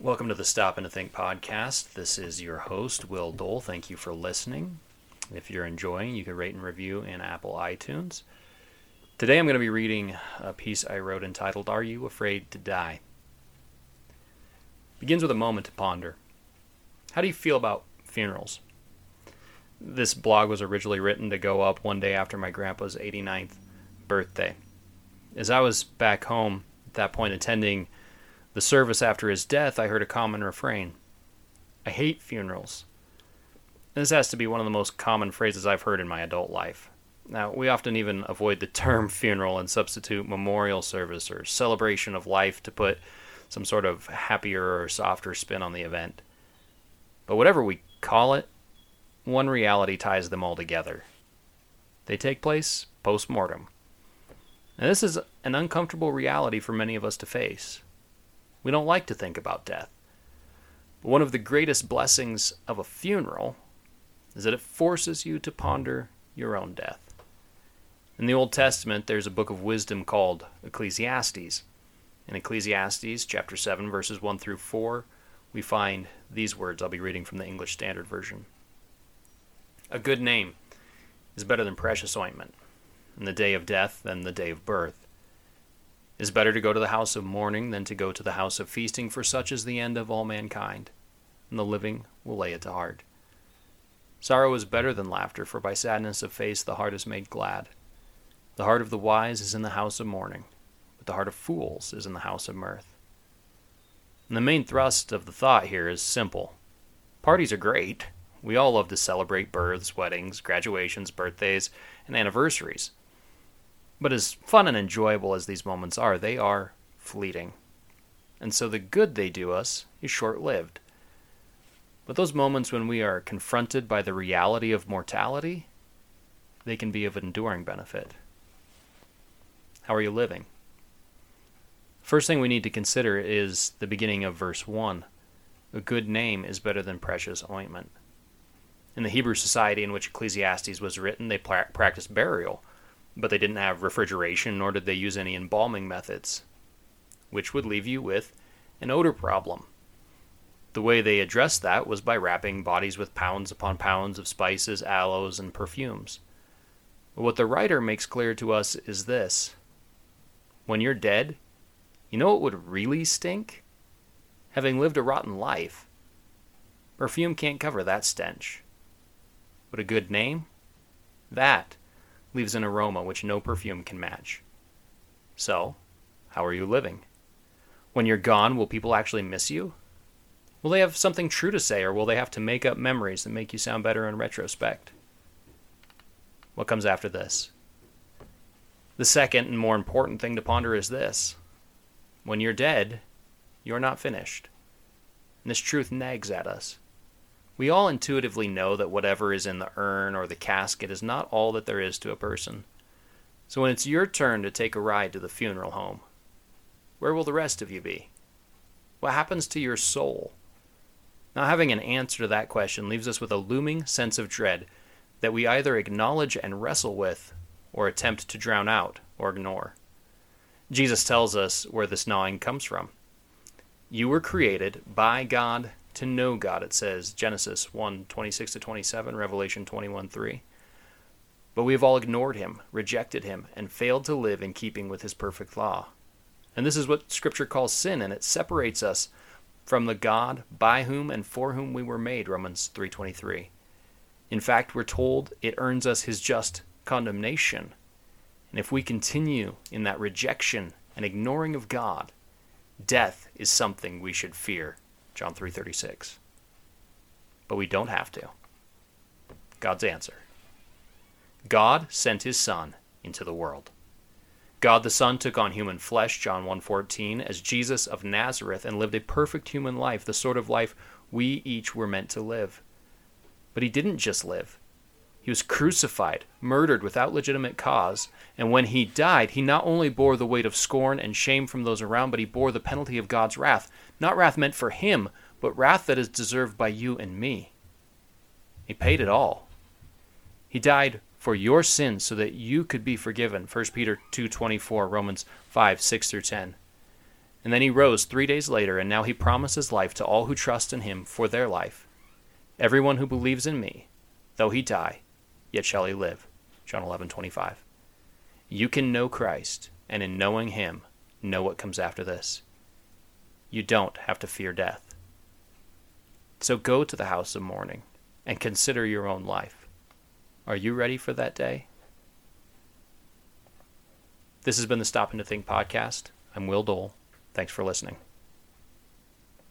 Welcome to the Stopping to Think podcast. This is your host, Will Dole. Thank you for listening. If you're enjoying, you can rate and review in Apple iTunes. Today I'm going to be reading a piece I wrote entitled Are You Afraid to Die? Begins with a moment to ponder. How do you feel about funerals? This blog was originally written to go up one day after my grandpa's 89th birthday. As I was back home at that point attending the service after his death, I heard a common refrain I hate funerals. This has to be one of the most common phrases I've heard in my adult life. Now, we often even avoid the term funeral and substitute memorial service or celebration of life to put some sort of happier or softer spin on the event. But whatever we call it, one reality ties them all together. They take place post mortem. And this is an uncomfortable reality for many of us to face. We don't like to think about death. But one of the greatest blessings of a funeral is that it forces you to ponder your own death. In the Old Testament, there's a book of wisdom called Ecclesiastes. In Ecclesiastes chapter 7, verses 1 through 4, we find these words. I'll be reading from the English Standard Version. A good name is better than precious ointment, and the day of death than the day of birth. Is better to go to the house of mourning than to go to the house of feasting, for such is the end of all mankind, and the living will lay it to heart. Sorrow is better than laughter, for by sadness of face the heart is made glad. The heart of the wise is in the house of mourning, but the heart of fools is in the house of mirth. And the main thrust of the thought here is simple. Parties are great. We all love to celebrate births, weddings, graduations, birthdays, and anniversaries. But as fun and enjoyable as these moments are, they are fleeting. And so the good they do us is short lived. But those moments when we are confronted by the reality of mortality, they can be of enduring benefit. How are you living? First thing we need to consider is the beginning of verse 1. A good name is better than precious ointment. In the Hebrew society in which Ecclesiastes was written, they pra- practiced burial, but they didn't have refrigeration nor did they use any embalming methods, which would leave you with an odor problem. The way they addressed that was by wrapping bodies with pounds upon pounds of spices, aloes, and perfumes. What the writer makes clear to us is this when you're dead, you know what would really stink? Having lived a rotten life. Perfume can't cover that stench. But a good name? That leaves an aroma which no perfume can match. So, how are you living? When you're gone, will people actually miss you? Will they have something true to say, or will they have to make up memories that make you sound better in retrospect? What comes after this? The second and more important thing to ponder is this when you're dead, you're not finished. And this truth nags at us. We all intuitively know that whatever is in the urn or the casket is not all that there is to a person. So when it's your turn to take a ride to the funeral home, where will the rest of you be? What happens to your soul? Not having an answer to that question leaves us with a looming sense of dread that we either acknowledge and wrestle with or attempt to drown out or ignore. Jesus tells us where this gnawing comes from. You were created by God to know God, it says, Genesis 1 26 to 27, Revelation 21 3. But we have all ignored him, rejected him, and failed to live in keeping with his perfect law. And this is what Scripture calls sin, and it separates us from the God by whom and for whom we were made, Romans 3:23. In fact, we're told it earns us his just condemnation. And if we continue in that rejection and ignoring of God, death is something we should fear. John 3:36. But we don't have to. God's answer. God sent his son into the world. God the Son took on human flesh, John 1:14, as Jesus of Nazareth and lived a perfect human life, the sort of life we each were meant to live. But he didn't just live. He was crucified, murdered without legitimate cause, and when he died, he not only bore the weight of scorn and shame from those around, but he bore the penalty of God's wrath, not wrath meant for him, but wrath that is deserved by you and me. He paid it all. He died for your sins so that you could be forgiven 1 peter 2.24 romans 5 6 through 10 and And then he rose three days later, and now he promises life to all who trust in him for their life. Everyone who believes in me, though he die, yet shall he live. John 11:25. You can know Christ, and in knowing him, know what comes after this. You don't have to fear death. So go to the house of mourning and consider your own life. Are you ready for that day? This has been the Stopping to Think podcast. I'm Will Dole. Thanks for listening.